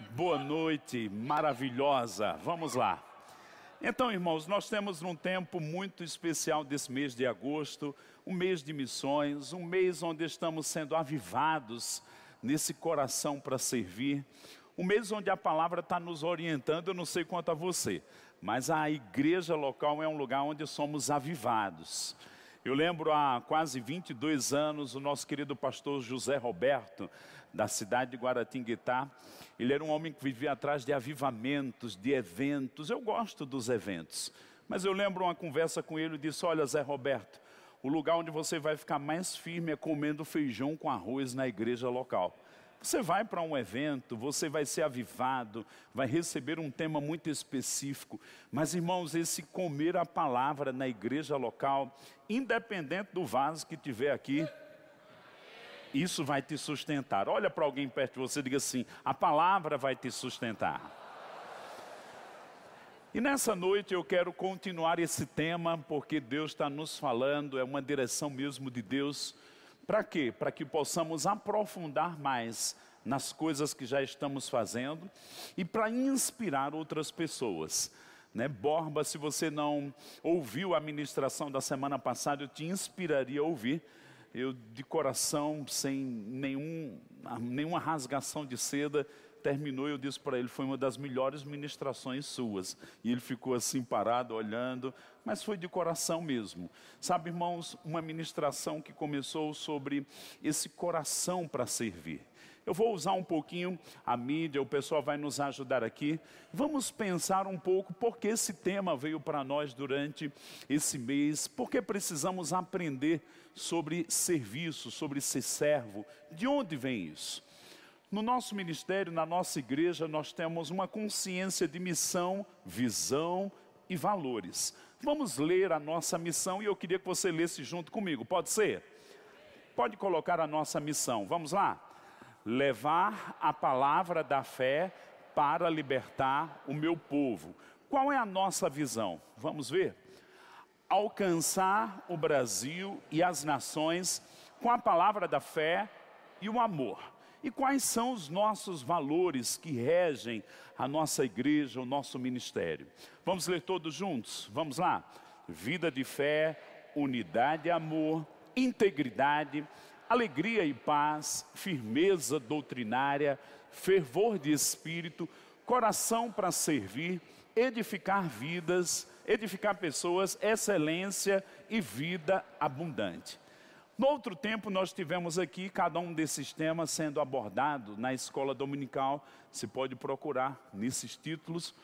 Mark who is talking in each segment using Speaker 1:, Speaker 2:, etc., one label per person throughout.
Speaker 1: Boa noite, maravilhosa. Vamos lá. Então, irmãos, nós temos um tempo muito especial desse mês de agosto, um mês de missões, um mês onde estamos sendo avivados nesse coração para servir, um mês onde a palavra está nos orientando. Eu não sei quanto a você, mas a igreja local é um lugar onde somos avivados. Eu lembro há quase 22 anos o nosso querido pastor José Roberto, da cidade de Guaratinguetá. Ele era um homem que vivia atrás de avivamentos, de eventos. Eu gosto dos eventos. Mas eu lembro uma conversa com ele e disse: Olha, Zé Roberto, o lugar onde você vai ficar mais firme é comendo feijão com arroz na igreja local. Você vai para um evento, você vai ser avivado, vai receber um tema muito específico. Mas, irmãos, esse comer a palavra na igreja local, independente do vaso que tiver aqui, isso vai te sustentar. Olha para alguém perto de você e diga assim: a palavra vai te sustentar. E nessa noite eu quero continuar esse tema, porque Deus está nos falando, é uma direção mesmo de Deus para quê? Para que possamos aprofundar mais nas coisas que já estamos fazendo e para inspirar outras pessoas. Né? Borba, se você não ouviu a ministração da semana passada, eu te inspiraria a ouvir. Eu, de coração, sem nenhum, nenhuma rasgação de seda, terminou, eu disse para ele, foi uma das melhores ministrações suas. E ele ficou assim parado, olhando, mas foi de coração mesmo. Sabe, irmãos, uma ministração que começou sobre esse coração para servir. Eu vou usar um pouquinho a mídia, o pessoal vai nos ajudar aqui. Vamos pensar um pouco por que esse tema veio para nós durante esse mês, porque precisamos aprender sobre serviço, sobre ser servo. De onde vem isso? No nosso ministério, na nossa igreja, nós temos uma consciência de missão, visão e valores. Vamos ler a nossa missão e eu queria que você lesse junto comigo, pode ser? Pode colocar a nossa missão, vamos lá? Levar a palavra da fé para libertar o meu povo. Qual é a nossa visão? Vamos ver? Alcançar o Brasil e as nações com a palavra da fé e o amor. E quais são os nossos valores que regem a nossa igreja, o nosso ministério? Vamos ler todos juntos? Vamos lá? Vida de fé, unidade e amor, integridade, alegria e paz, firmeza doutrinária, fervor de espírito, coração para servir, edificar vidas, edificar pessoas, excelência e vida abundante. No outro tempo, nós tivemos aqui cada um desses temas sendo abordado na escola dominical. Se pode procurar nesses títulos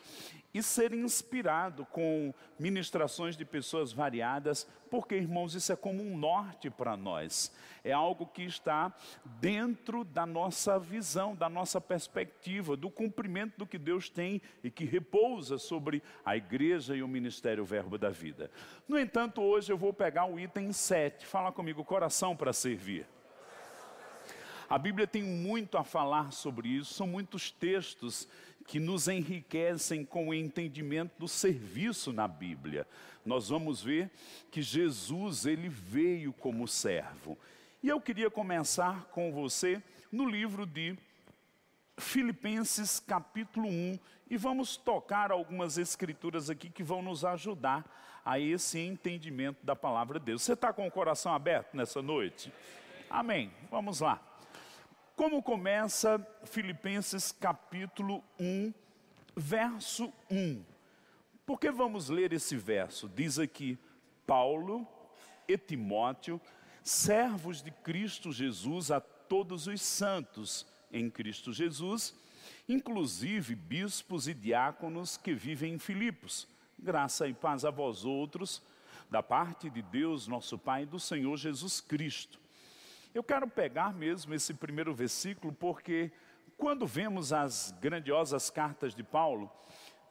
Speaker 1: e ser inspirado com ministrações de pessoas variadas, porque, irmãos, isso é como um norte para nós. É algo que está dentro da nossa visão, da nossa perspectiva, do cumprimento do que Deus tem e que repousa sobre a igreja e o ministério Verbo da Vida. No entanto, hoje eu vou pegar o item 7. Fala comigo, coração para servir. A Bíblia tem muito a falar sobre isso, são muitos textos que nos enriquecem com o entendimento do serviço na Bíblia. Nós vamos ver que Jesus, ele veio como servo. E eu queria começar com você no livro de Filipenses capítulo 1 e vamos tocar algumas escrituras aqui que vão nos ajudar a esse entendimento da palavra de Deus. Você está com o coração aberto nessa noite? Amém. Vamos lá. Como começa Filipenses capítulo 1, verso 1? Porque vamos ler esse verso? Diz aqui: Paulo e Timóteo, servos de Cristo Jesus a todos os santos em Cristo Jesus, inclusive bispos e diáconos que vivem em Filipos. Graça e paz a vós outros, da parte de Deus, nosso Pai, e do Senhor Jesus Cristo. Eu quero pegar mesmo esse primeiro versículo, porque quando vemos as grandiosas cartas de Paulo,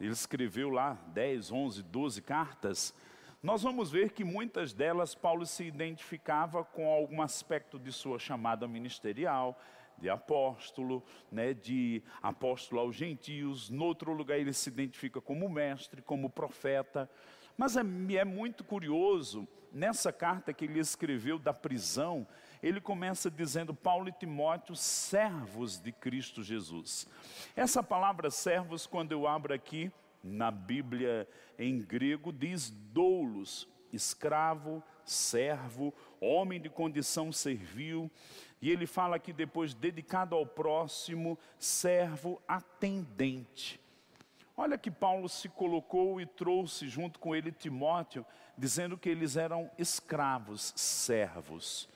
Speaker 1: ele escreveu lá 10, 11, 12 cartas, nós vamos ver que muitas delas Paulo se identificava com algum aspecto de sua chamada ministerial, de apóstolo, né, de apóstolo aos gentios. No outro lugar ele se identifica como mestre, como profeta. Mas é, é muito curioso, nessa carta que ele escreveu da prisão, ele começa dizendo: Paulo e Timóteo, servos de Cristo Jesus. Essa palavra servos, quando eu abro aqui na Bíblia em grego, diz doulos, escravo, servo, homem de condição servil. E ele fala aqui depois, dedicado ao próximo, servo, atendente. Olha que Paulo se colocou e trouxe junto com ele Timóteo, dizendo que eles eram escravos, servos.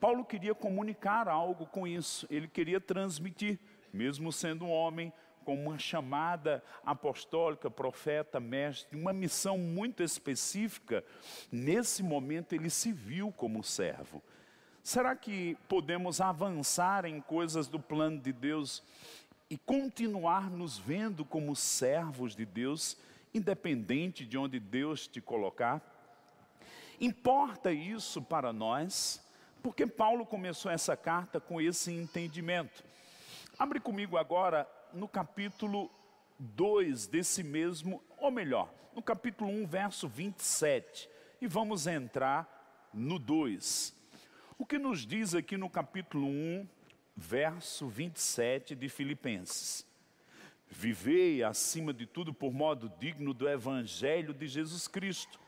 Speaker 1: Paulo queria comunicar algo com isso, ele queria transmitir, mesmo sendo um homem com uma chamada apostólica, profeta, mestre, uma missão muito específica, nesse momento ele se viu como servo. Será que podemos avançar em coisas do plano de Deus e continuar nos vendo como servos de Deus, independente de onde Deus te colocar? Importa isso para nós, porque Paulo começou essa carta com esse entendimento. Abre comigo agora no capítulo 2 desse mesmo, ou melhor, no capítulo 1, verso 27, e vamos entrar no 2. O que nos diz aqui no capítulo 1, verso 27 de Filipenses. Vivei acima de tudo por modo digno do evangelho de Jesus Cristo,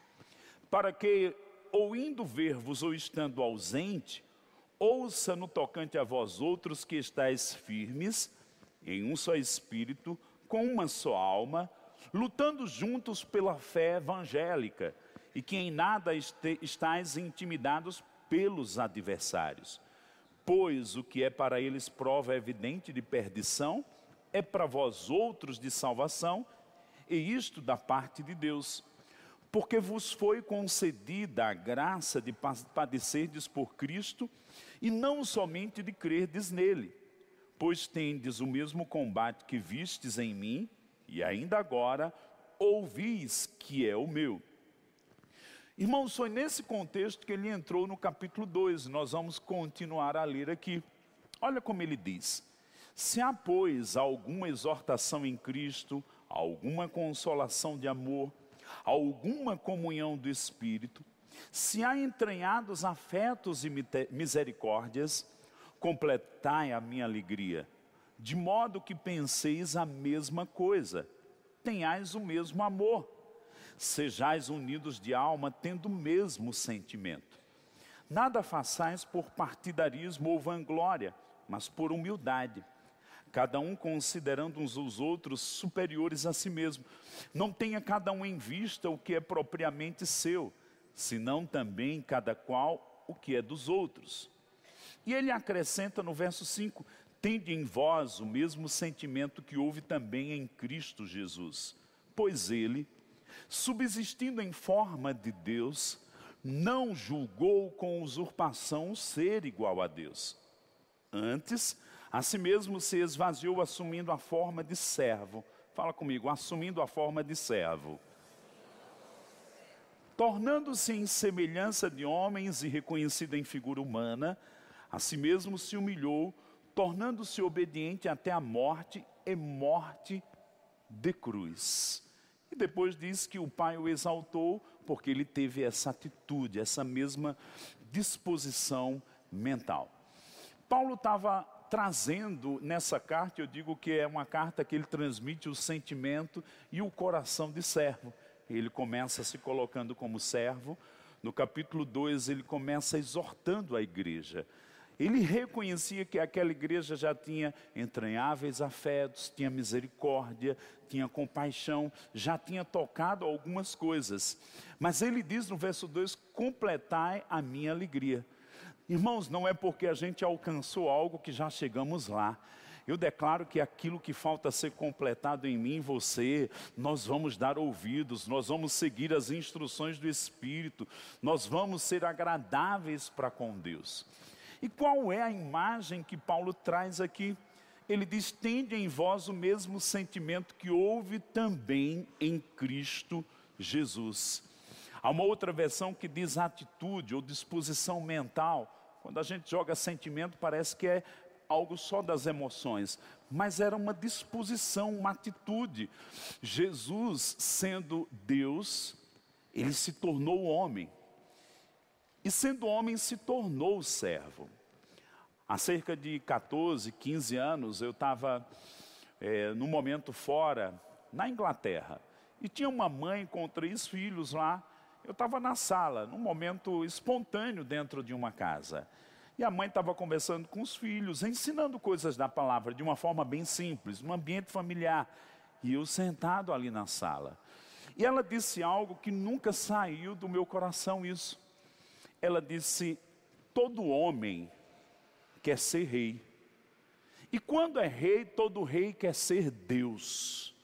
Speaker 1: para que, ou indo ver-vos ou estando ausente, ouça no tocante a vós outros que estáis firmes, em um só espírito, com uma só alma, lutando juntos pela fé evangélica, e que em nada estáis intimidados pelos adversários Pois o que é para eles prova evidente de perdição, é para vós outros de salvação, e isto da parte de Deus. Porque vos foi concedida a graça de padecerdes por Cristo, e não somente de crerdes nele, pois tendes o mesmo combate que vistes em mim, e ainda agora ouvis que é o meu Irmãos, foi nesse contexto que ele entrou no capítulo 2. Nós vamos continuar a ler aqui. Olha como ele diz: Se há, pois, alguma exortação em Cristo, alguma consolação de amor, alguma comunhão do Espírito, se há entranhados afetos e misericórdias, completai a minha alegria, de modo que penseis a mesma coisa, tenhais o mesmo amor sejais unidos de alma, tendo o mesmo sentimento. Nada façais por partidarismo ou vanglória, mas por humildade, cada um considerando uns os outros superiores a si mesmo. Não tenha cada um em vista o que é propriamente seu, senão também cada qual o que é dos outros. E ele acrescenta no verso 5: Tende em vós o mesmo sentimento que houve também em Cristo Jesus, pois ele, subsistindo em forma de Deus, não julgou com usurpação ser igual a Deus. Antes, a si mesmo se esvaziou, assumindo a forma de servo. Fala comigo, assumindo a forma de servo. Tornando-se em semelhança de homens e reconhecido em figura humana, a si mesmo se humilhou, tornando-se obediente até a morte e morte de cruz. E depois diz que o pai o exaltou porque ele teve essa atitude, essa mesma disposição mental. Paulo estava trazendo nessa carta, eu digo que é uma carta que ele transmite o sentimento e o coração de servo. Ele começa se colocando como servo. No capítulo 2, ele começa exortando a igreja. Ele reconhecia que aquela igreja já tinha entranháveis afetos, tinha misericórdia, tinha compaixão, já tinha tocado algumas coisas. Mas ele diz no verso 2: completai a minha alegria. Irmãos, não é porque a gente alcançou algo que já chegamos lá. Eu declaro que aquilo que falta ser completado em mim você, nós vamos dar ouvidos, nós vamos seguir as instruções do Espírito, nós vamos ser agradáveis para com Deus. E qual é a imagem que Paulo traz aqui? Ele diz: tende em vós o mesmo sentimento que houve também em Cristo Jesus. Há uma outra versão que diz atitude ou disposição mental. Quando a gente joga sentimento, parece que é algo só das emoções, mas era uma disposição, uma atitude. Jesus, sendo Deus, ele se tornou homem. E sendo homem, se tornou servo. Há cerca de 14, 15 anos, eu estava é, num momento fora, na Inglaterra, e tinha uma mãe com três filhos lá. Eu estava na sala, num momento espontâneo dentro de uma casa. E a mãe estava conversando com os filhos, ensinando coisas da palavra de uma forma bem simples, num ambiente familiar. E eu sentado ali na sala. E ela disse algo que nunca saiu do meu coração isso. Ela disse: todo homem quer ser rei. E quando é rei, todo rei quer ser Deus.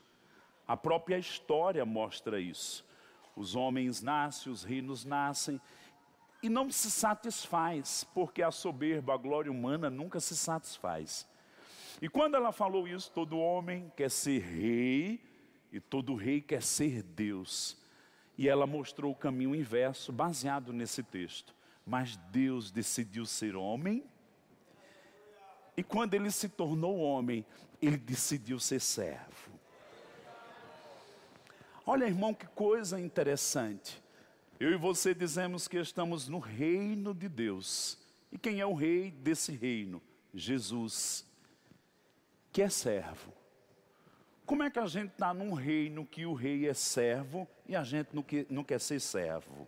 Speaker 1: A própria história mostra isso. Os homens nascem, os reinos nascem, e não se satisfaz, porque a soberba, a glória humana nunca se satisfaz. E quando ela falou isso, todo homem quer ser rei, e todo rei quer ser Deus. E ela mostrou o caminho inverso, baseado nesse texto. Mas Deus decidiu ser homem e quando ele se tornou homem, ele decidiu ser servo. Olha, irmão, que coisa interessante. Eu e você dizemos que estamos no reino de Deus. E quem é o rei desse reino? Jesus, que é servo. Como é que a gente está num reino que o rei é servo e a gente não quer, não quer ser servo?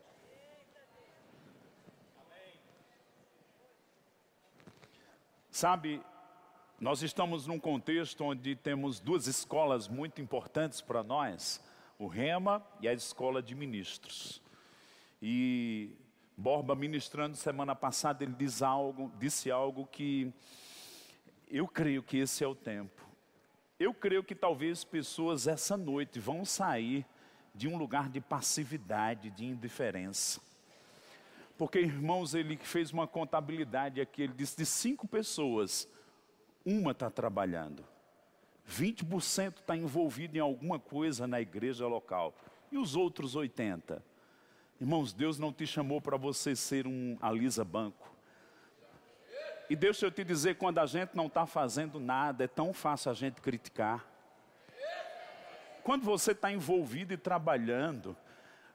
Speaker 1: Sabe, nós estamos num contexto onde temos duas escolas muito importantes para nós, o Rema e a Escola de Ministros. E Borba ministrando semana passada, ele diz algo, disse algo que eu creio que esse é o tempo. Eu creio que talvez pessoas essa noite vão sair de um lugar de passividade, de indiferença. Porque, irmãos, ele fez uma contabilidade aqui, ele disse de cinco pessoas, uma está trabalhando. 20% está envolvido em alguma coisa na igreja local. E os outros 80%? Irmãos, Deus não te chamou para você ser um Alisa Banco. E deixa eu te dizer, quando a gente não está fazendo nada, é tão fácil a gente criticar. Quando você está envolvido e trabalhando,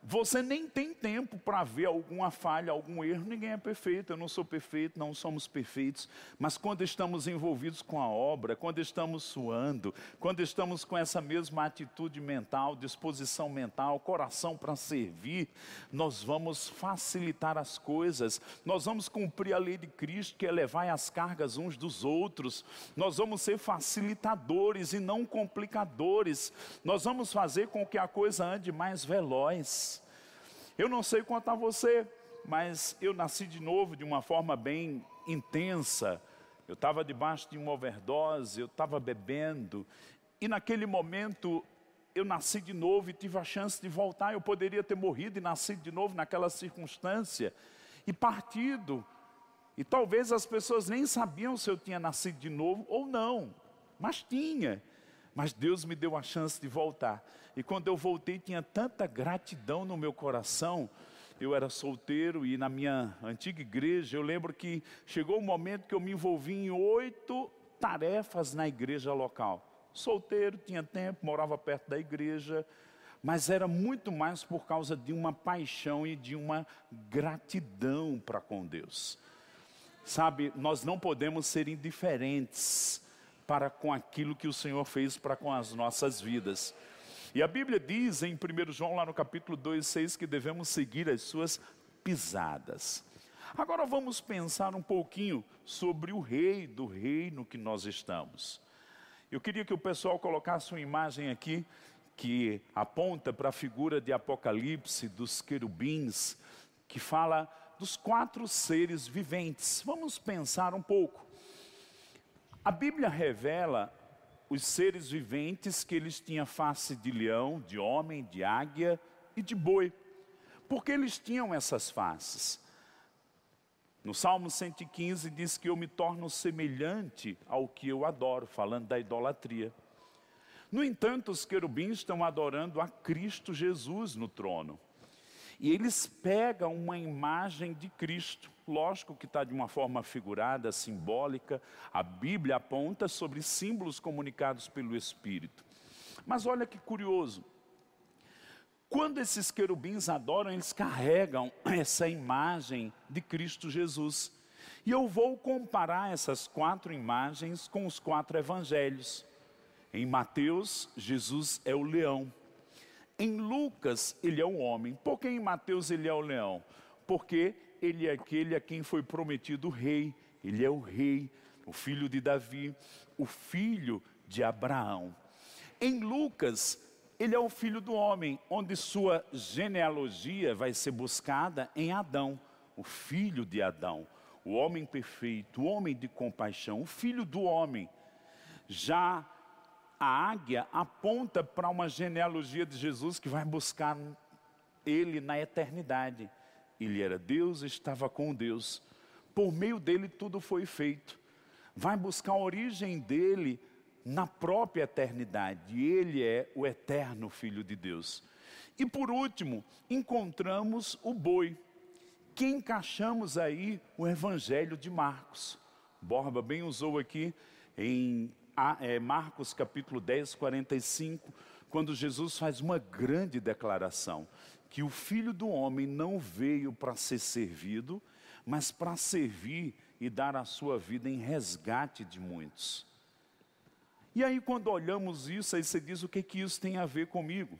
Speaker 1: você nem tem tempo para ver alguma falha, algum erro. Ninguém é perfeito, eu não sou perfeito, não somos perfeitos. Mas quando estamos envolvidos com a obra, quando estamos suando, quando estamos com essa mesma atitude mental, disposição mental, coração para servir, nós vamos facilitar as coisas, nós vamos cumprir a lei de Cristo, que é levar as cargas uns dos outros, nós vamos ser facilitadores e não complicadores, nós vamos fazer com que a coisa ande mais veloz. Eu não sei quanto a você, mas eu nasci de novo de uma forma bem intensa. Eu estava debaixo de uma overdose, eu estava bebendo, e naquele momento eu nasci de novo e tive a chance de voltar. Eu poderia ter morrido e nascido de novo naquela circunstância e partido. E talvez as pessoas nem sabiam se eu tinha nascido de novo ou não, mas tinha. Mas Deus me deu a chance de voltar. E quando eu voltei, tinha tanta gratidão no meu coração. Eu era solteiro e na minha antiga igreja, eu lembro que chegou um momento que eu me envolvi em oito tarefas na igreja local. Solteiro, tinha tempo, morava perto da igreja, mas era muito mais por causa de uma paixão e de uma gratidão para com Deus. Sabe, nós não podemos ser indiferentes para com aquilo que o Senhor fez para com as nossas vidas. E a Bíblia diz em 1 João, lá no capítulo 2, 6, que devemos seguir as suas pisadas. Agora vamos pensar um pouquinho sobre o rei do reino que nós estamos. Eu queria que o pessoal colocasse uma imagem aqui que aponta para a figura de Apocalipse dos querubins, que fala dos quatro seres viventes. Vamos pensar um pouco. A Bíblia revela os seres viventes que eles tinham face de leão, de homem, de águia e de boi. Porque eles tinham essas faces. No Salmo 115 diz que eu me torno semelhante ao que eu adoro, falando da idolatria. No entanto, os querubins estão adorando a Cristo Jesus no trono. E eles pegam uma imagem de Cristo, lógico que está de uma forma figurada, simbólica. A Bíblia aponta sobre símbolos comunicados pelo Espírito. Mas olha que curioso. Quando esses querubins adoram, eles carregam essa imagem de Cristo Jesus. E eu vou comparar essas quatro imagens com os quatro evangelhos. Em Mateus, Jesus é o leão. Em Lucas, ele é o homem. Por que em Mateus ele é o leão? Porque ele é aquele a quem foi prometido o rei. Ele é o rei, o filho de Davi, o filho de Abraão. Em Lucas, ele é o filho do homem, onde sua genealogia vai ser buscada em Adão, o filho de Adão, o homem perfeito, o homem de compaixão, o filho do homem. Já a águia aponta para uma genealogia de Jesus que vai buscar ele na eternidade. Ele era Deus, estava com Deus. Por meio dele tudo foi feito. Vai buscar a origem dele na própria eternidade. Ele é o eterno Filho de Deus. E por último, encontramos o boi, que encaixamos aí o Evangelho de Marcos. Borba bem usou aqui em Marcos capítulo 10, 45, quando Jesus faz uma grande declaração: que o Filho do Homem não veio para ser servido, mas para servir e dar a sua vida em resgate de muitos. E aí, quando olhamos isso, aí você diz: o que, que isso tem a ver comigo?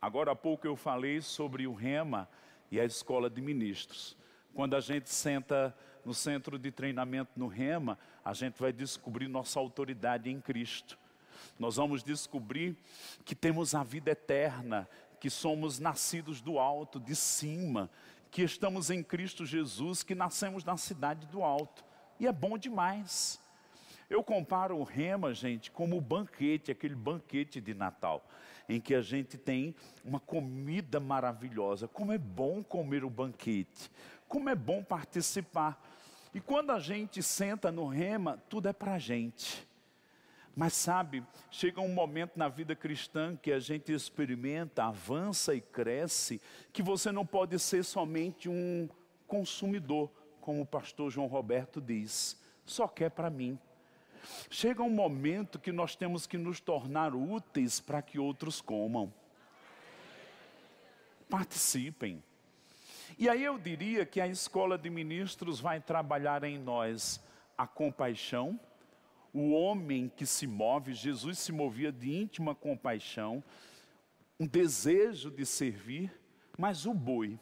Speaker 1: Agora há pouco eu falei sobre o Rema e a escola de ministros. Quando a gente senta no centro de treinamento no Rema, a gente vai descobrir nossa autoridade em Cristo. Nós vamos descobrir que temos a vida eterna, que somos nascidos do alto, de cima, que estamos em Cristo Jesus, que nascemos na cidade do alto. E é bom demais. Eu comparo o rema, gente, como o banquete, aquele banquete de Natal, em que a gente tem uma comida maravilhosa. Como é bom comer o banquete, como é bom participar. E quando a gente senta no rema, tudo é para a gente. Mas sabe, chega um momento na vida cristã que a gente experimenta, avança e cresce, que você não pode ser somente um consumidor, como o pastor João Roberto diz, só quer para mim. Chega um momento que nós temos que nos tornar úteis para que outros comam. Participem. E aí eu diria que a escola de ministros vai trabalhar em nós a compaixão, o homem que se move, Jesus se movia de íntima compaixão, um desejo de servir, mas o boi.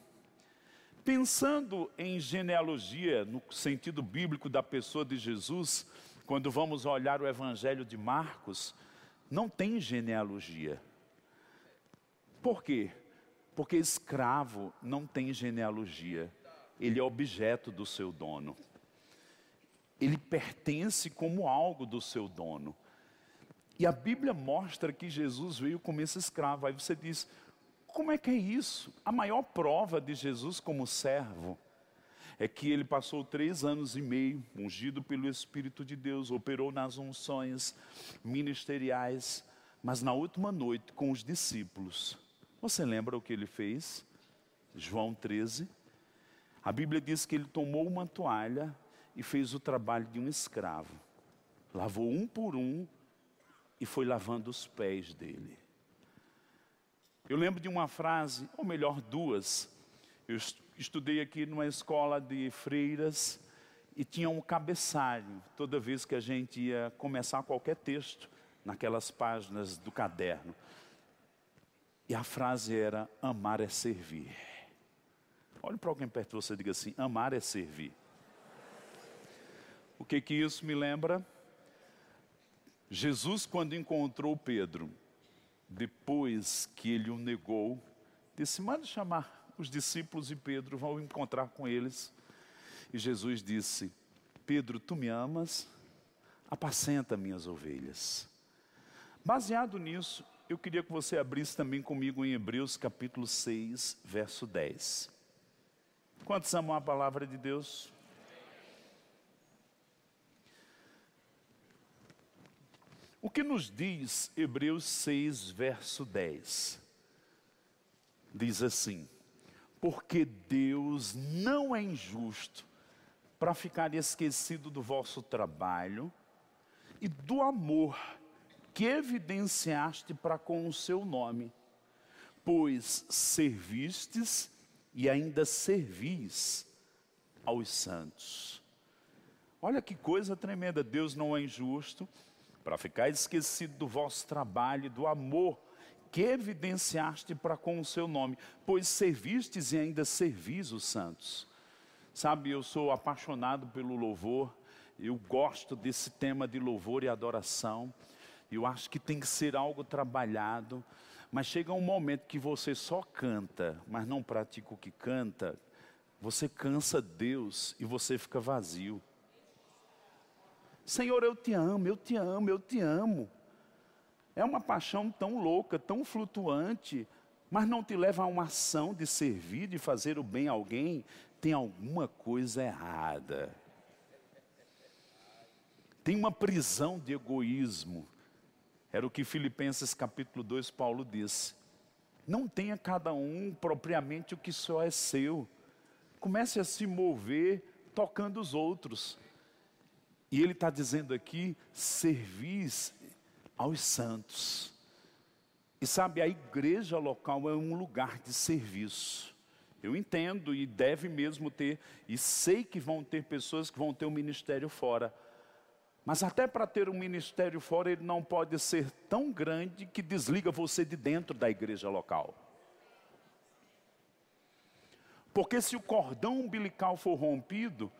Speaker 1: Pensando em genealogia, no sentido bíblico da pessoa de Jesus, quando vamos olhar o Evangelho de Marcos, não tem genealogia. Por quê? Porque escravo não tem genealogia, ele é objeto do seu dono. Ele pertence como algo do seu dono. E a Bíblia mostra que Jesus veio como esse escravo. Aí você diz: como é que é isso? A maior prova de Jesus como servo é que ele passou três anos e meio, ungido pelo Espírito de Deus, operou nas unções ministeriais, mas na última noite com os discípulos. Você lembra o que ele fez? João 13. A Bíblia diz que ele tomou uma toalha e fez o trabalho de um escravo. Lavou um por um e foi lavando os pés dele. Eu lembro de uma frase, ou melhor, duas. Eu estudei aqui numa escola de freiras e tinha um cabeçalho toda vez que a gente ia começar qualquer texto naquelas páginas do caderno. E a frase era: amar é servir. Olhe para alguém perto de você e diga assim: amar é servir. O que que isso me lembra? Jesus, quando encontrou Pedro, depois que ele o negou, disse: manda chamar os discípulos e Pedro vão encontrar com eles. E Jesus disse: Pedro, tu me amas? Apacenta minhas ovelhas. Baseado nisso, eu queria que você abrisse também comigo em Hebreus capítulo 6, verso 10. Quantos amam a palavra de Deus? O que nos diz Hebreus 6, verso 10? Diz assim: porque Deus não é injusto para ficar esquecido do vosso trabalho e do amor que evidenciaste para com o seu nome, pois servistes e ainda servis aos santos. Olha que coisa tremenda, Deus não é injusto para ficar esquecido do vosso trabalho e do amor que evidenciaste para com o seu nome, pois servistes e ainda servis os santos. Sabe, eu sou apaixonado pelo louvor, eu gosto desse tema de louvor e adoração, eu acho que tem que ser algo trabalhado, mas chega um momento que você só canta, mas não pratica o que canta, você cansa Deus e você fica vazio. Senhor, eu te amo, eu te amo, eu te amo. É uma paixão tão louca, tão flutuante, mas não te leva a uma ação de servir, de fazer o bem a alguém, tem alguma coisa errada. Tem uma prisão de egoísmo. Era o que Filipenses capítulo 2 Paulo disse. Não tenha cada um propriamente o que só é seu. Comece a se mover tocando os outros. E ele está dizendo aqui: servis aos santos. E sabe, a igreja local é um lugar de serviço. Eu entendo e deve mesmo ter, e sei que vão ter pessoas que vão ter um ministério fora. Mas até para ter um ministério fora, ele não pode ser tão grande que desliga você de dentro da igreja local. Porque se o cordão umbilical for rompido,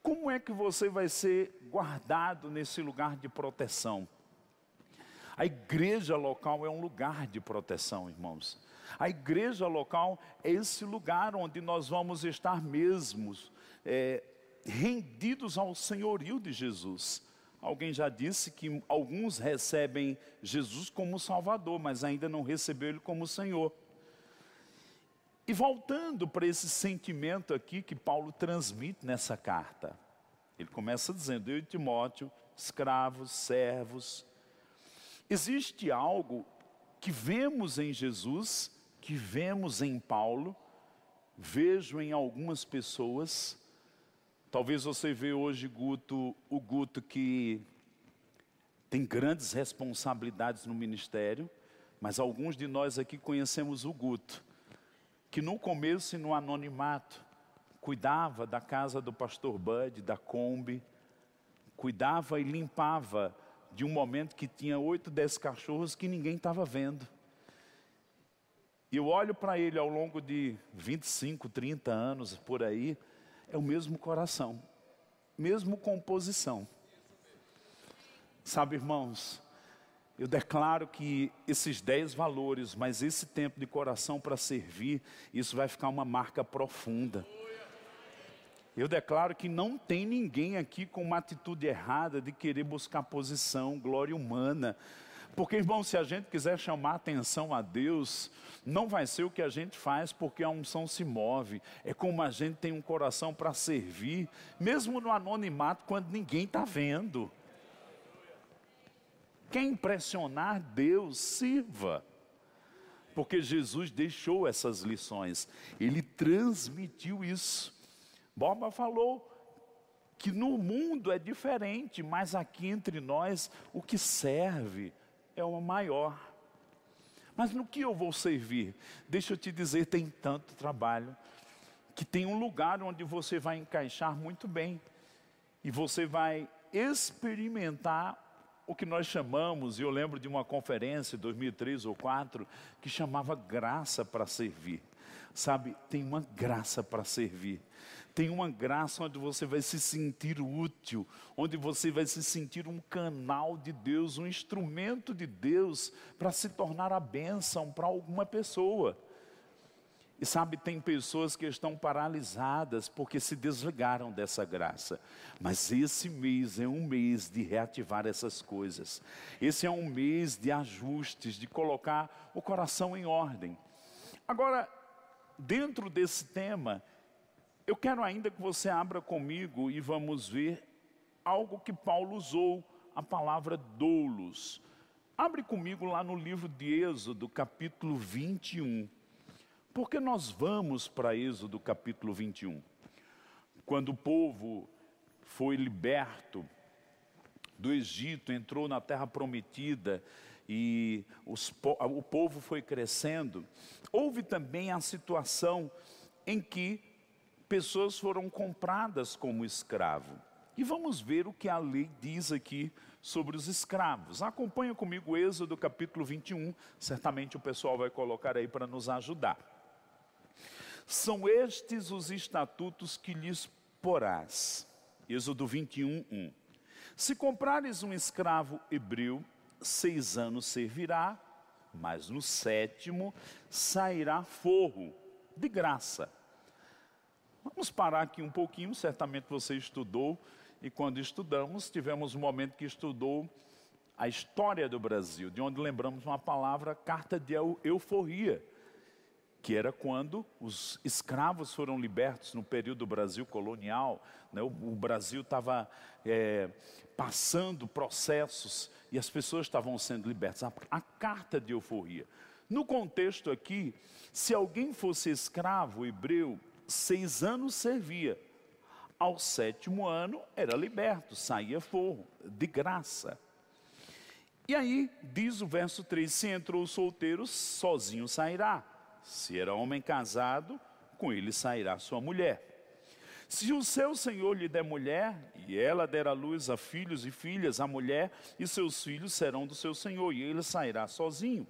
Speaker 1: como é que você vai ser guardado nesse lugar de proteção? A igreja local é um lugar de proteção, irmãos. A igreja local é esse lugar onde nós vamos estar mesmos é, rendidos ao senhorio de Jesus. Alguém já disse que alguns recebem Jesus como Salvador, mas ainda não recebeu Ele como Senhor. E voltando para esse sentimento aqui que Paulo transmite nessa carta, ele começa dizendo: Eu e Timóteo, escravos, servos. Existe algo que vemos em Jesus que vemos em Paulo, vejo em algumas pessoas. Talvez você vê hoje Guto, o Guto que tem grandes responsabilidades no ministério, mas alguns de nós aqui conhecemos o Guto, que no começo e no anonimato cuidava da casa do pastor Bud, da Kombi, cuidava e limpava de um momento que tinha oito, dez cachorros que ninguém estava vendo. E eu olho para ele ao longo de 25, 30 anos por aí, é o mesmo coração, mesmo composição. Sabe, irmãos, eu declaro que esses dez valores, mas esse tempo de coração para servir, isso vai ficar uma marca profunda. Eu declaro que não tem ninguém aqui com uma atitude errada de querer buscar posição, glória humana. Porque, irmão, se a gente quiser chamar atenção a Deus, não vai ser o que a gente faz porque a unção se move. É como a gente tem um coração para servir, mesmo no anonimato, quando ninguém está vendo. Quer impressionar Deus, sirva. Porque Jesus deixou essas lições, ele transmitiu isso. Boba falou que no mundo é diferente, mas aqui entre nós o que serve é o maior. Mas no que eu vou servir? Deixa eu te dizer, tem tanto trabalho que tem um lugar onde você vai encaixar muito bem e você vai experimentar o que nós chamamos, e eu lembro de uma conferência em 2003 ou 2004 que chamava graça para servir. Sabe, tem uma graça para servir. Tem uma graça onde você vai se sentir útil, onde você vai se sentir um canal de Deus, um instrumento de Deus para se tornar a bênção para alguma pessoa. E sabe, tem pessoas que estão paralisadas porque se desligaram dessa graça. Mas esse mês é um mês de reativar essas coisas. Esse é um mês de ajustes, de colocar o coração em ordem. Agora, dentro desse tema, eu quero ainda que você abra comigo e vamos ver algo que Paulo usou, a palavra doulos. Abre comigo lá no livro de Êxodo, capítulo 21. Porque nós vamos para Êxodo, capítulo 21. Quando o povo foi liberto do Egito, entrou na terra prometida e os, o povo foi crescendo, houve também a situação em que pessoas foram compradas como escravo. E vamos ver o que a lei diz aqui sobre os escravos. Acompanha comigo Êxodo capítulo 21, certamente o pessoal vai colocar aí para nos ajudar. São estes os estatutos que lhes porás. Êxodo 21, 1. Se comprares um escravo hebreu, seis anos servirá, mas no sétimo sairá forro, de graça. Vamos parar aqui um pouquinho, certamente você estudou e quando estudamos, tivemos um momento que estudou a história do Brasil, de onde lembramos uma palavra, carta de euforia, que era quando os escravos foram libertos no período do Brasil colonial. Né? O, Brasil estava é, passando processos e as pessoas estavam sendo libertas. A, a carta de euforia. No contexto aqui, se alguém fosse escravo hebreu, seis anos servia ao sétimo ano era liberto, saía forro, de graça. E aí, diz o verso 3: se entrou solteiro, sozinho sairá. Se era homem casado, com ele sairá sua mulher. Se o seu senhor lhe der mulher, e ela der à luz a filhos e filhas, a mulher e seus filhos serão do seu senhor, e ele sairá sozinho.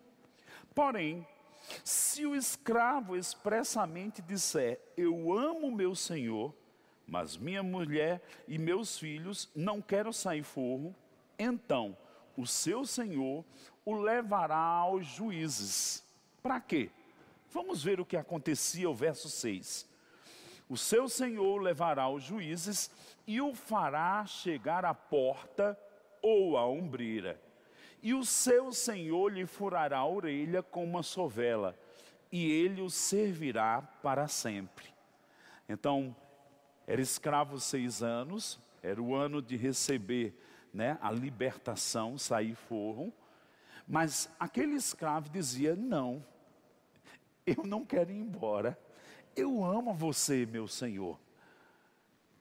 Speaker 1: Porém, se o escravo expressamente disser: Eu amo meu senhor, mas minha mulher e meus filhos não quero sair forro, então o seu senhor o levará aos juízes. Para quê? Vamos ver o que acontecia, o verso 6. O seu senhor o levará aos juízes e o fará chegar à porta ou à ombreira. E o seu senhor lhe furará a orelha com uma sovela, e ele o servirá para sempre. Então, era escravo seis anos, era o ano de receber né, a libertação, sair forro. Mas aquele escravo dizia: Não, eu não quero ir embora. Eu amo você, meu senhor.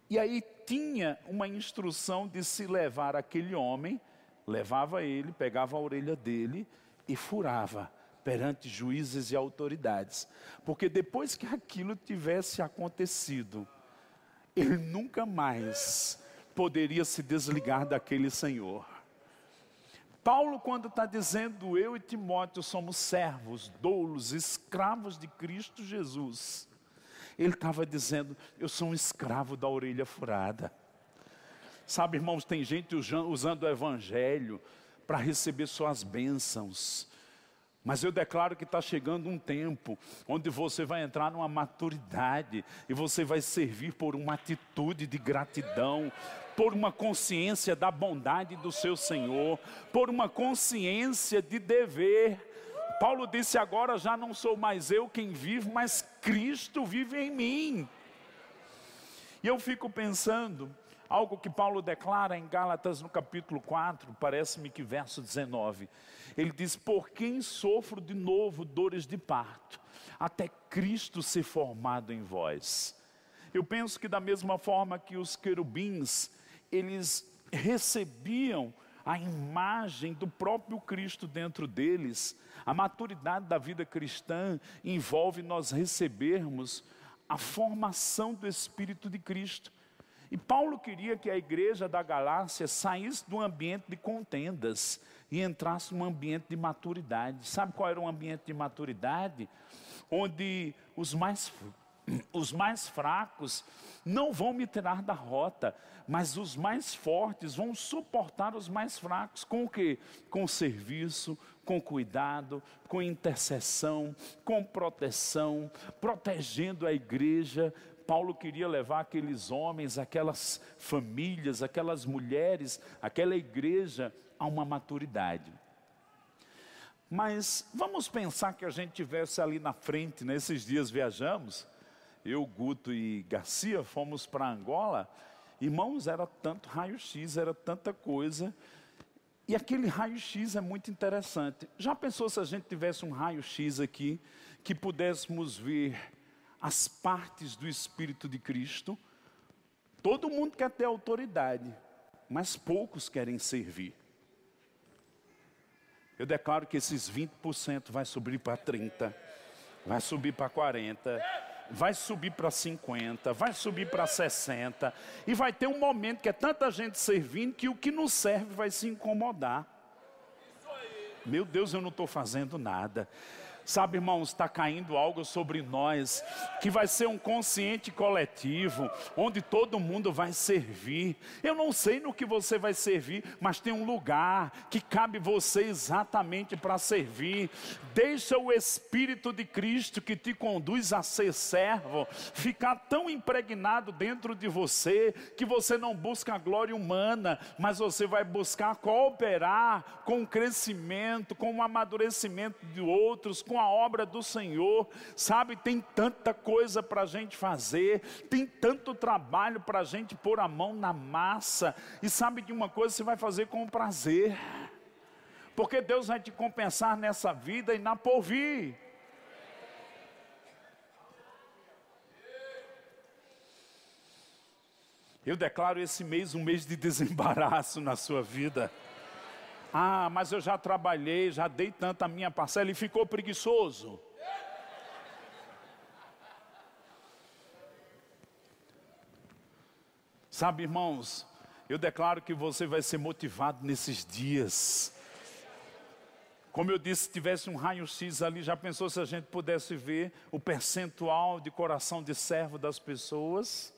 Speaker 1: E aí tinha uma instrução de se levar aquele homem, levava ele, pegava a orelha dele e furava perante juízes e autoridades. Porque depois que aquilo tivesse acontecido, ele nunca mais poderia se desligar daquele Senhor. Paulo, quando está dizendo eu e Timóteo somos servos, doulos, escravos de Cristo Jesus, ele estava dizendo: eu sou um escravo da orelha furada. Sabe, irmãos, tem gente usando o evangelho para receber suas bênçãos, mas eu declaro que está chegando um tempo onde você vai entrar numa maturidade e você vai servir por uma atitude de gratidão, por uma consciência da bondade do seu Senhor, por uma consciência de dever. Paulo disse: Agora já não sou mais eu quem vive, mas Cristo vive em mim. E eu fico pensando, algo que Paulo declara em Gálatas no capítulo 4, parece-me que verso 19. Ele diz: Por quem sofro de novo dores de parto, até Cristo ser formado em vós. Eu penso que da mesma forma que os querubins, eles recebiam a imagem do próprio Cristo dentro deles, a maturidade da vida cristã envolve nós recebermos a formação do Espírito de Cristo. E Paulo queria que a igreja da Galácia saísse do ambiente de contendas, e entrasse num ambiente de maturidade. Sabe qual era o ambiente de maturidade? Onde os mais, os mais fracos não vão me tirar da rota, mas os mais fortes vão suportar os mais fracos. Com o que? Com serviço, com cuidado, com intercessão, com proteção, protegendo a igreja. Paulo queria levar aqueles homens, aquelas famílias, aquelas mulheres, aquela igreja a uma maturidade. Mas vamos pensar que a gente tivesse ali na frente, nesses dias viajamos, eu, Guto e Garcia fomos para Angola, irmãos, era tanto raio-x, era tanta coisa, e aquele raio-x é muito interessante. Já pensou se a gente tivesse um raio-x aqui, que pudéssemos ver as partes do Espírito de Cristo? Todo mundo quer ter autoridade, mas poucos querem servir. Eu declaro que esses 20% vai subir para 30, vai subir para 40, vai subir para 50, vai subir para 60, e vai ter um momento que é tanta gente servindo que o que não serve vai se incomodar. Meu Deus, eu não estou fazendo nada. Sabe, irmãos, está caindo algo sobre nós que vai ser um consciente coletivo, onde todo mundo vai servir. Eu não sei no que você vai servir, mas tem um lugar que cabe você exatamente para servir. Deixa o Espírito de Cristo que te conduz a ser servo ficar tão impregnado dentro de você que você não busca a glória humana, mas você vai buscar cooperar com o crescimento, com o amadurecimento de outros, com a obra do Senhor, sabe? Tem tanta coisa para a gente fazer, tem tanto trabalho para a gente pôr a mão na massa, e sabe de uma coisa você vai fazer com prazer, porque Deus vai te compensar nessa vida e na porvir. Eu declaro esse mês um mês de desembaraço na sua vida. Ah, mas eu já trabalhei, já dei tanta minha parcela e ficou preguiçoso. Sabe, irmãos, eu declaro que você vai ser motivado nesses dias. Como eu disse, se tivesse um raio-x ali, já pensou se a gente pudesse ver o percentual de coração de servo das pessoas?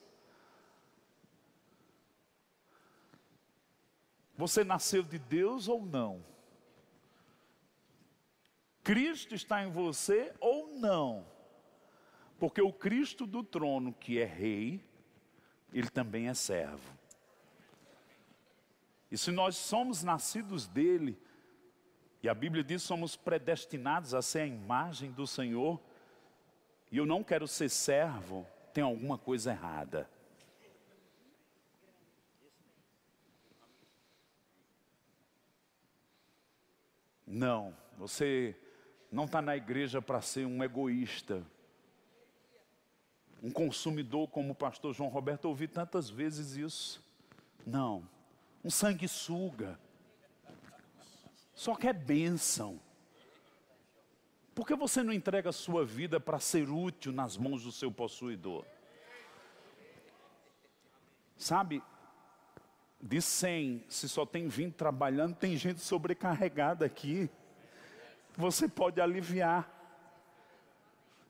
Speaker 1: Você nasceu de Deus ou não? Cristo está em você ou não? Porque o Cristo do trono, que é rei, ele também é servo. E se nós somos nascidos dele, e a Bíblia diz somos predestinados a ser a imagem do Senhor, e eu não quero ser servo, tem alguma coisa errada. Não, você não está na igreja para ser um egoísta, um consumidor, como o pastor João Roberto ouvi tantas vezes isso. Não, um sanguessuga, só quer bênção. Por que você não entrega a sua vida para ser útil nas mãos do seu possuidor? Sabe, de 100, se só tem 20 trabalhando, tem gente sobrecarregada aqui. Você pode aliviar.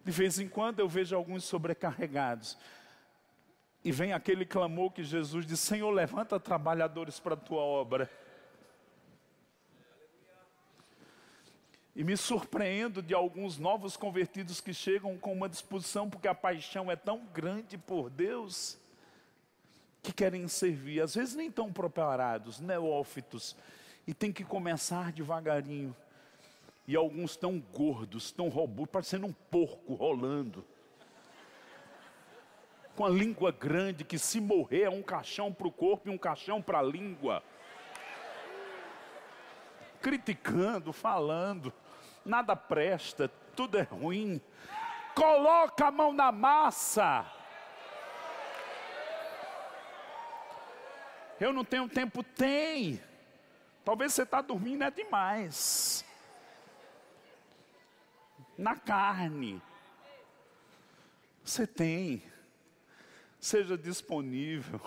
Speaker 1: De vez em quando eu vejo alguns sobrecarregados. E vem aquele clamor que Jesus diz: Senhor, levanta trabalhadores para a tua obra. E me surpreendo de alguns novos convertidos que chegam com uma disposição, porque a paixão é tão grande por Deus que querem servir, às vezes nem estão preparados, neófitos, e tem que começar devagarinho. E alguns tão gordos, tão robustos, parecendo um porco rolando. Com a língua grande, que se morrer é um caixão para o corpo e um caixão para a língua. Criticando, falando, nada presta, tudo é ruim. Coloca a mão na massa. Eu não tenho tempo, tem. Talvez você está dormindo é demais. Na carne. Você tem. Seja disponível.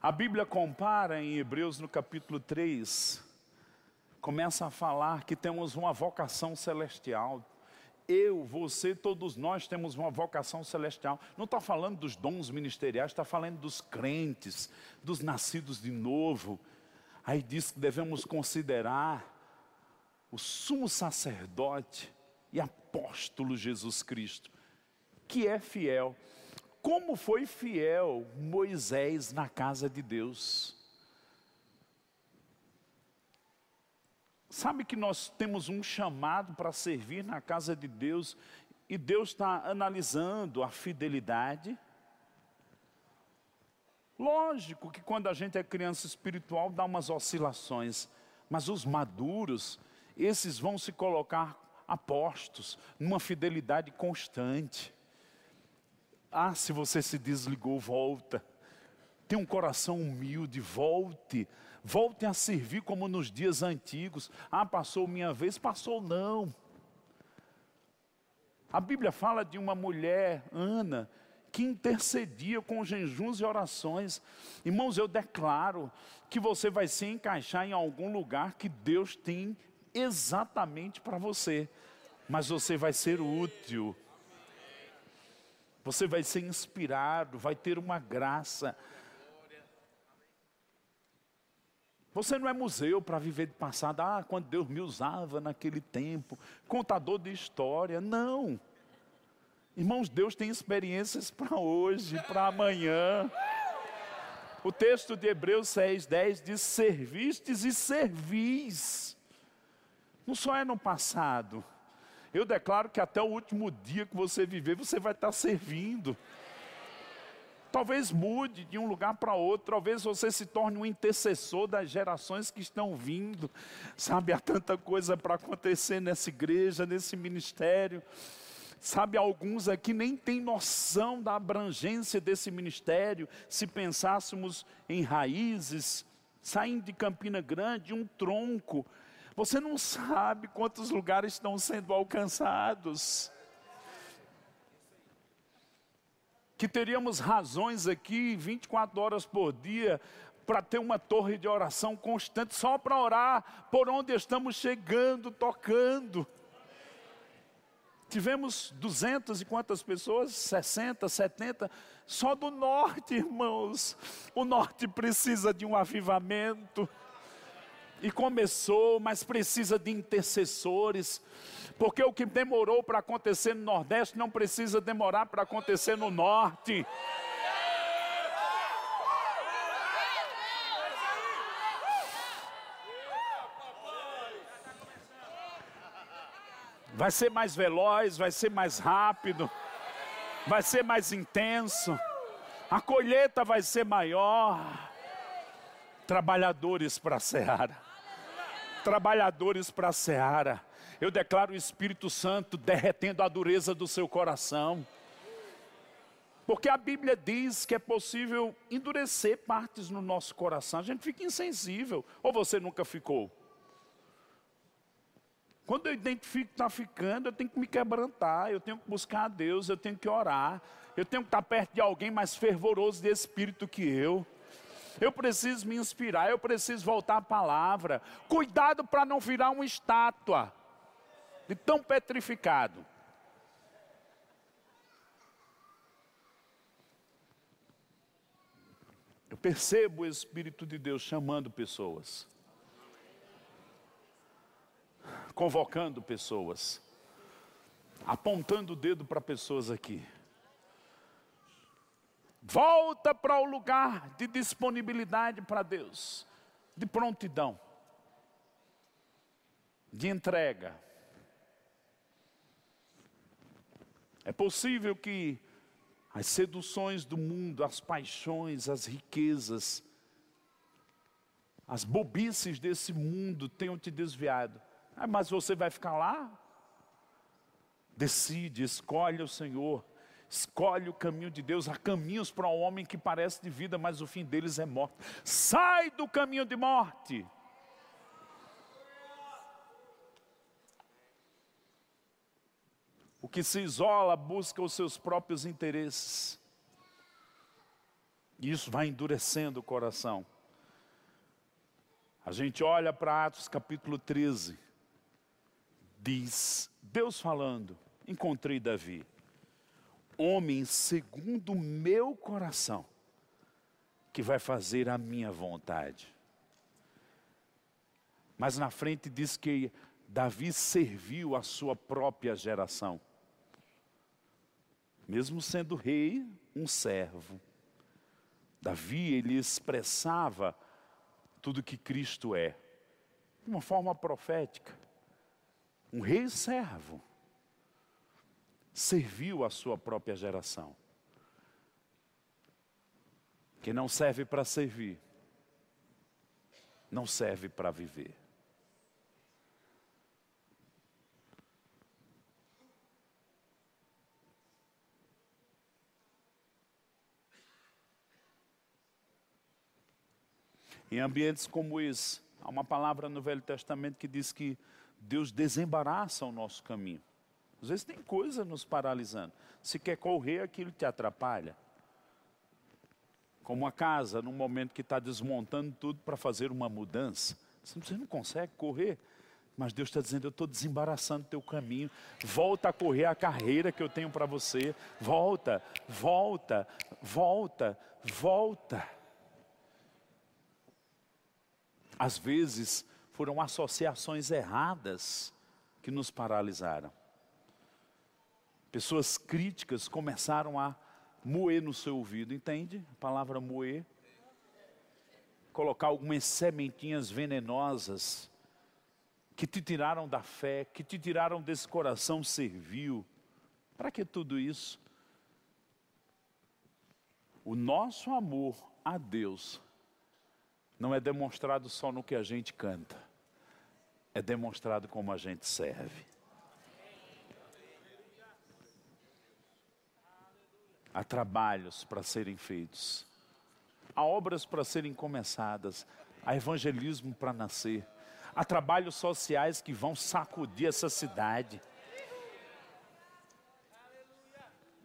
Speaker 1: A Bíblia compara em Hebreus no capítulo 3, começa a falar que temos uma vocação celestial eu, você, todos nós temos uma vocação celestial. Não está falando dos dons ministeriais, está falando dos crentes, dos nascidos de novo. Aí diz que devemos considerar o sumo sacerdote e apóstolo Jesus Cristo, que é fiel. Como foi fiel Moisés na casa de Deus? Sabe que nós temos um chamado para servir na casa de Deus e Deus está analisando a fidelidade. Lógico que quando a gente é criança espiritual dá umas oscilações, mas os maduros, esses vão se colocar apostos numa fidelidade constante. Ah, se você se desligou, volta. Tem um coração humilde, volte Voltem a servir como nos dias antigos. Ah, passou minha vez? Passou não. A Bíblia fala de uma mulher, Ana, que intercedia com jejuns e orações. Irmãos, eu declaro que você vai se encaixar em algum lugar que Deus tem exatamente para você, mas você vai ser útil. Você vai ser inspirado, vai ter uma graça. Você não é museu para viver de passado, ah, quando Deus me usava naquele tempo, contador de história. Não. Irmãos, Deus tem experiências para hoje, para amanhã. O texto de Hebreus 6, 10 diz: servistes e servis. Não só é no passado. Eu declaro que até o último dia que você viver, você vai estar servindo. Talvez mude de um lugar para outro, talvez você se torne um intercessor das gerações que estão vindo. Sabe, há tanta coisa para acontecer nessa igreja, nesse ministério. Sabe, alguns aqui nem têm noção da abrangência desse ministério. Se pensássemos em raízes, saindo de Campina Grande, um tronco, você não sabe quantos lugares estão sendo alcançados. Que teríamos razões aqui 24 horas por dia para ter uma torre de oração constante só para orar por onde estamos chegando, tocando. Tivemos 200 e quantas pessoas? 60, 70, só do norte, irmãos. O norte precisa de um avivamento. E começou, mas precisa de intercessores. Porque o que demorou para acontecer no Nordeste não precisa demorar para acontecer no Norte. Vai ser mais veloz, vai ser mais rápido, vai ser mais intenso, a colheita vai ser maior. Trabalhadores para a seara, trabalhadores para a seara eu declaro o Espírito Santo derretendo a dureza do seu coração. Porque a Bíblia diz que é possível endurecer partes no nosso coração. A gente fica insensível. Ou você nunca ficou? Quando eu identifico que está ficando, eu tenho que me quebrantar, eu tenho que buscar a Deus, eu tenho que orar, eu tenho que estar perto de alguém mais fervoroso de espírito que eu. Eu preciso me inspirar, eu preciso voltar à palavra. Cuidado para não virar uma estátua de tão petrificado. Eu percebo o Espírito de Deus chamando pessoas, convocando pessoas, apontando o dedo para pessoas aqui. Volta para o lugar de disponibilidade para Deus, de prontidão, de entrega. É possível que as seduções do mundo, as paixões, as riquezas, as bobices desse mundo tenham te desviado. Ah, mas você vai ficar lá? Decide, escolhe o Senhor, escolhe o caminho de Deus. Há caminhos para um homem que parece de vida, mas o fim deles é morte. Sai do caminho de morte. O que se isola busca os seus próprios interesses. E isso vai endurecendo o coração. A gente olha para Atos capítulo 13. Diz, Deus falando, encontrei Davi, homem segundo o meu coração, que vai fazer a minha vontade. Mas na frente diz que Davi serviu a sua própria geração mesmo sendo rei, um servo. Davi, ele expressava tudo que Cristo é, de uma forma profética. Um rei servo, serviu a sua própria geração. Que não serve para servir, não serve para viver. Em ambientes como esse, há uma palavra no Velho Testamento que diz que Deus desembaraça o nosso caminho. Às vezes tem coisa nos paralisando. Se quer correr, aquilo te atrapalha. Como a casa, num momento que está desmontando tudo para fazer uma mudança. Você não consegue correr. Mas Deus está dizendo: Eu estou desembaraçando teu caminho. Volta a correr a carreira que eu tenho para você. Volta, volta, volta, volta. Às vezes foram associações erradas que nos paralisaram. Pessoas críticas começaram a moer no seu ouvido, entende? A palavra moer. Colocar algumas sementinhas venenosas que te tiraram da fé, que te tiraram desse coração servil. Para que tudo isso? O nosso amor a Deus não é demonstrado só no que a gente canta, é demonstrado como a gente serve. Há trabalhos para serem feitos, há obras para serem começadas, há evangelismo para nascer, há trabalhos sociais que vão sacudir essa cidade.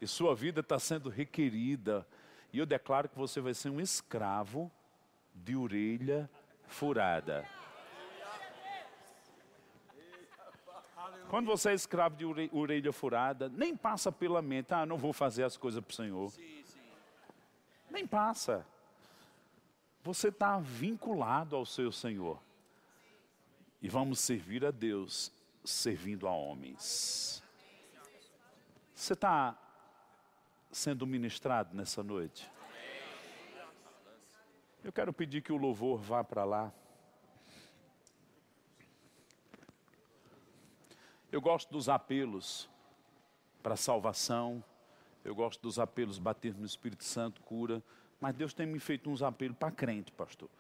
Speaker 1: E sua vida está sendo requerida, e eu declaro que você vai ser um escravo de orelha furada. Quando você é escravo de orelha furada, nem passa pela mente, ah, não vou fazer as coisas para o Senhor. Nem passa. Você está vinculado ao seu Senhor. E vamos servir a Deus servindo a homens. Você está sendo ministrado nessa noite? Eu quero pedir que o louvor vá para lá. Eu gosto dos apelos para salvação, eu gosto dos apelos bater no Espírito Santo, cura, mas Deus tem me feito uns apelos para crente, pastor.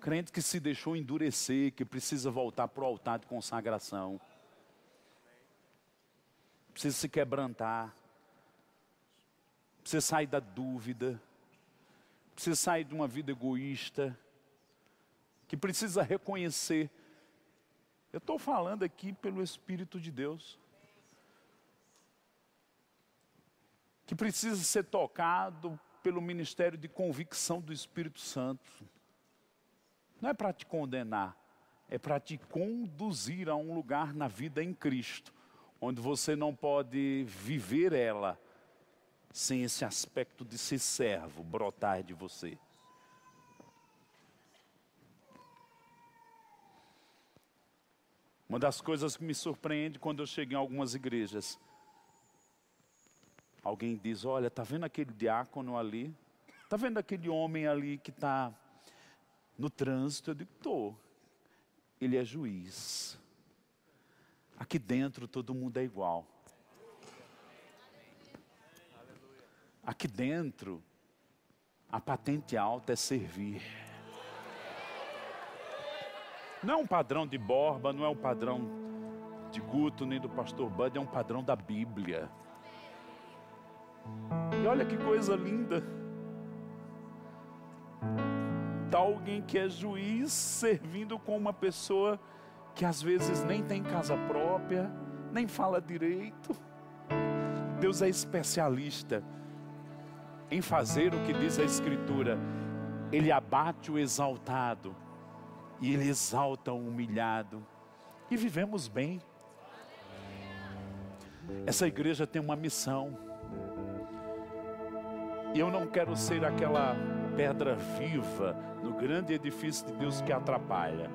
Speaker 1: Crente que se deixou endurecer, que precisa voltar para o altar de consagração. Precisa se quebrantar. Precisa sair da dúvida. Precisa sair de uma vida egoísta. Que precisa reconhecer eu estou falando aqui pelo Espírito de Deus. Que precisa ser tocado pelo ministério de convicção do Espírito Santo. Não é para te condenar, é para te conduzir a um lugar na vida em Cristo, onde você não pode viver ela sem esse aspecto de ser servo brotar de você. Uma das coisas que me surpreende quando eu chego em algumas igrejas, alguém diz: Olha, está vendo aquele diácono ali? Está vendo aquele homem ali que está no trânsito? Eu digo: Estou. Ele é juiz. Aqui dentro todo mundo é igual. Aqui dentro, a patente alta é servir. Não é um padrão de Borba, não é um padrão de Guto, nem do pastor Bud, é um padrão da Bíblia. E olha que coisa linda. Está alguém que é juiz servindo com uma pessoa que às vezes nem tem casa própria, nem fala direito. Deus é especialista em fazer o que diz a Escritura. Ele abate o exaltado e Ele exalta o humilhado. E vivemos bem. Essa igreja tem uma missão. E eu não quero ser aquela pedra viva no grande edifício de Deus que atrapalha.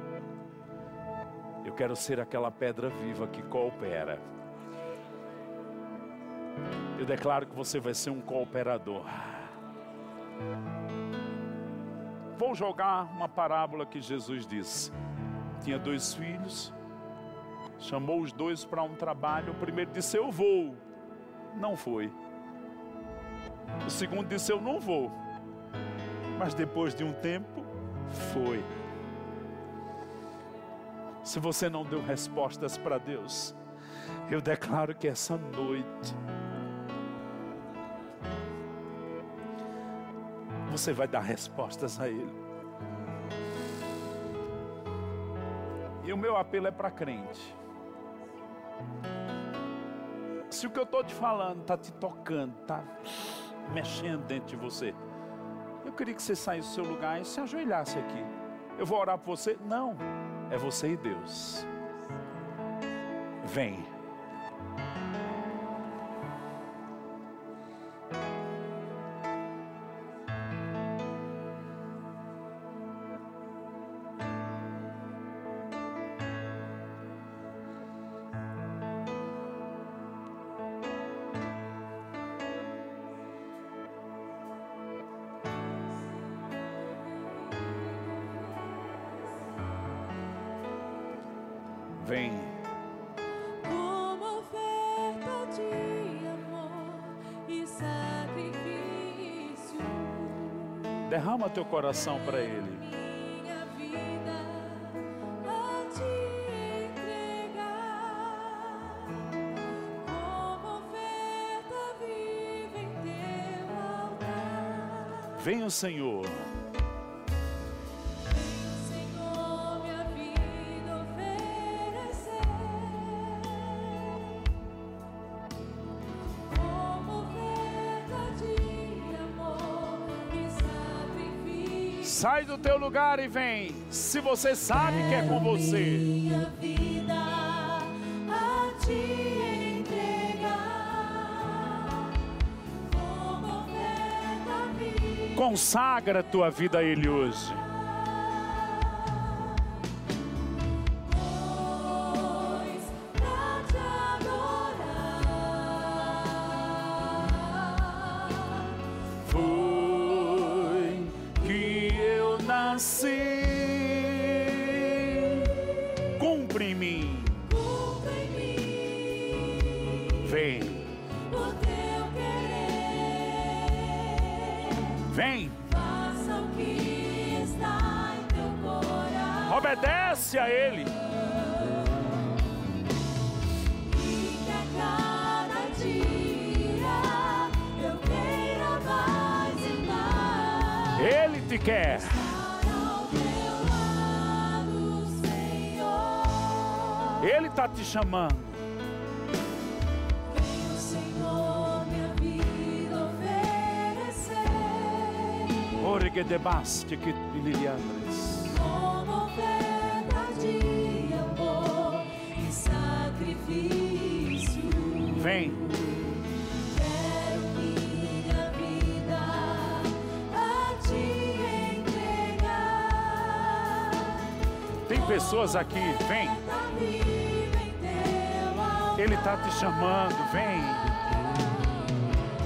Speaker 1: Eu quero ser aquela pedra viva que coopera. Eu declaro que você vai ser um cooperador. Vou jogar uma parábola que Jesus disse. Tinha dois filhos, chamou os dois para um trabalho. O primeiro disse: Eu vou. Não foi. O segundo disse: Eu não vou. Mas depois de um tempo, foi. Se você não deu respostas para Deus, eu declaro que essa noite você vai dar respostas a Ele. E o meu apelo é para crente. Se o que eu estou te falando está te tocando, está mexendo dentro de você, eu queria que você saísse do seu lugar e se ajoelhasse aqui. Eu vou orar por você? Não, é você e Deus. Vem. Derrama teu coração para Ele.
Speaker 2: minha vida a
Speaker 1: do teu lugar e vem. Se você sabe que é com você.
Speaker 2: Minha vida a te entregar. Como.
Speaker 1: Consagra a tua vida a Ele hoje. Ele está te chamando.
Speaker 2: Vem o Senhor minha vida oferecer.
Speaker 1: Ore que debaste que liliandres.
Speaker 2: Como oferta de amor e sacrifício.
Speaker 1: Vem,
Speaker 2: Quero minha vida a te entregar.
Speaker 1: tem pessoas aqui. Vem, Ele está te chamando. Vem,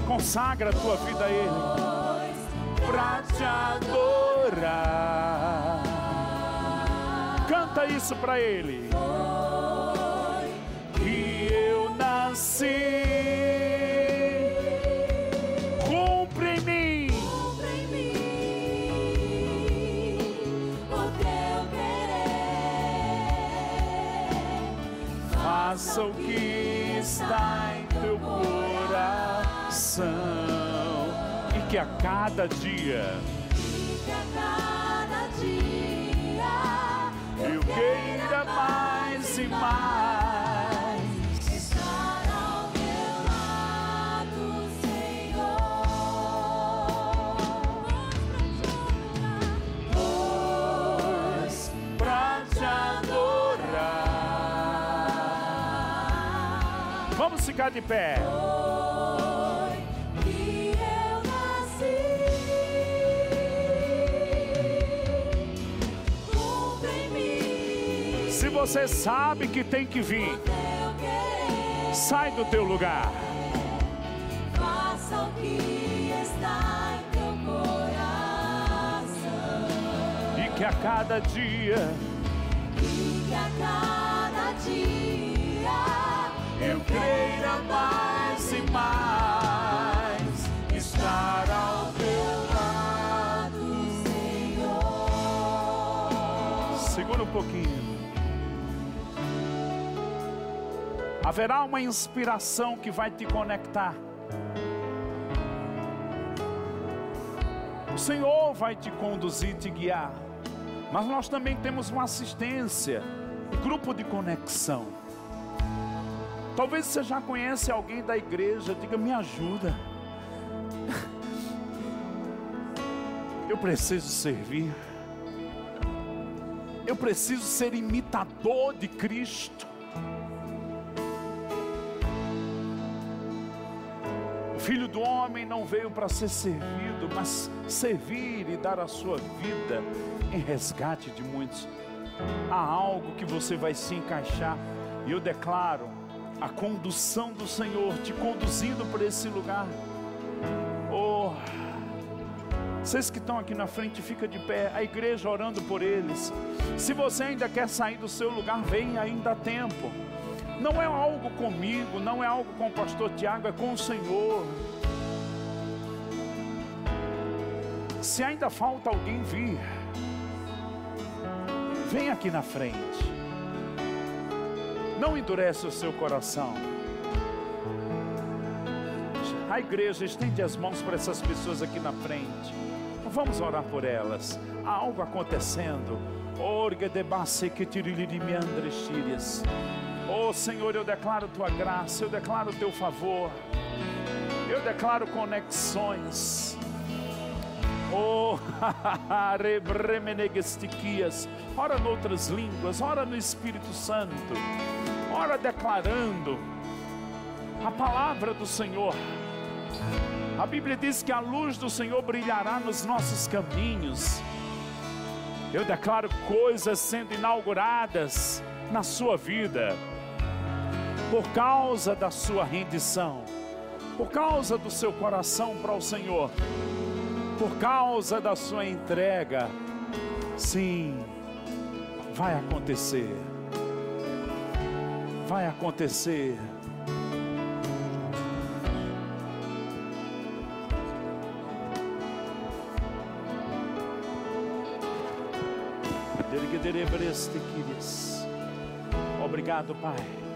Speaker 1: consagra a tua vida a Ele. Pra te adorar. Canta isso para Ele. Cada dia
Speaker 2: a cada dia
Speaker 1: eu queira mais e mais.
Speaker 2: estar ao teu lado, Senhor.
Speaker 1: Pois pra te adorar. Vamos ficar de pé. Você sabe que tem que vir, sai do teu lugar.
Speaker 2: Faça o que está em teu coração.
Speaker 1: E que a cada dia
Speaker 2: E que a cada dia
Speaker 1: eu queira mais e mais estar ao teu
Speaker 2: lado, Senhor.
Speaker 1: Segura um pouquinho. Haverá uma inspiração que vai te conectar. O Senhor vai te conduzir, te guiar. Mas nós também temos uma assistência, um grupo de conexão. Talvez você já conhece alguém da igreja, diga: me ajuda. Eu preciso servir. Eu preciso ser imitador de Cristo. Filho do homem não veio para ser servido, mas servir e dar a sua vida em resgate de muitos. Há algo que você vai se encaixar, e eu declaro a condução do Senhor te conduzindo para esse lugar. Oh, vocês que estão aqui na frente, fica de pé, a igreja orando por eles. Se você ainda quer sair do seu lugar, vem, ainda há tempo. Não é algo comigo, não é algo com o pastor Tiago, é com o Senhor. Se ainda falta alguém vir, vem aqui na frente. Não endurece o seu coração. A igreja estende as mãos para essas pessoas aqui na frente. Vamos orar por elas. Há algo acontecendo. Orga de base que tiriliri meandres tírias. Oh Senhor, eu declaro tua graça, eu declaro teu favor. Eu declaro conexões. Oh, rebremenegestiquias. Ora noutras línguas, ora no Espírito Santo. Ora declarando a palavra do Senhor. A Bíblia diz que a luz do Senhor brilhará nos nossos caminhos. Eu declaro coisas sendo inauguradas na sua vida, por causa da sua rendição, por causa do seu coração para o Senhor, por causa da sua entrega. Sim, vai acontecer. Vai acontecer. Obrigado, Pai.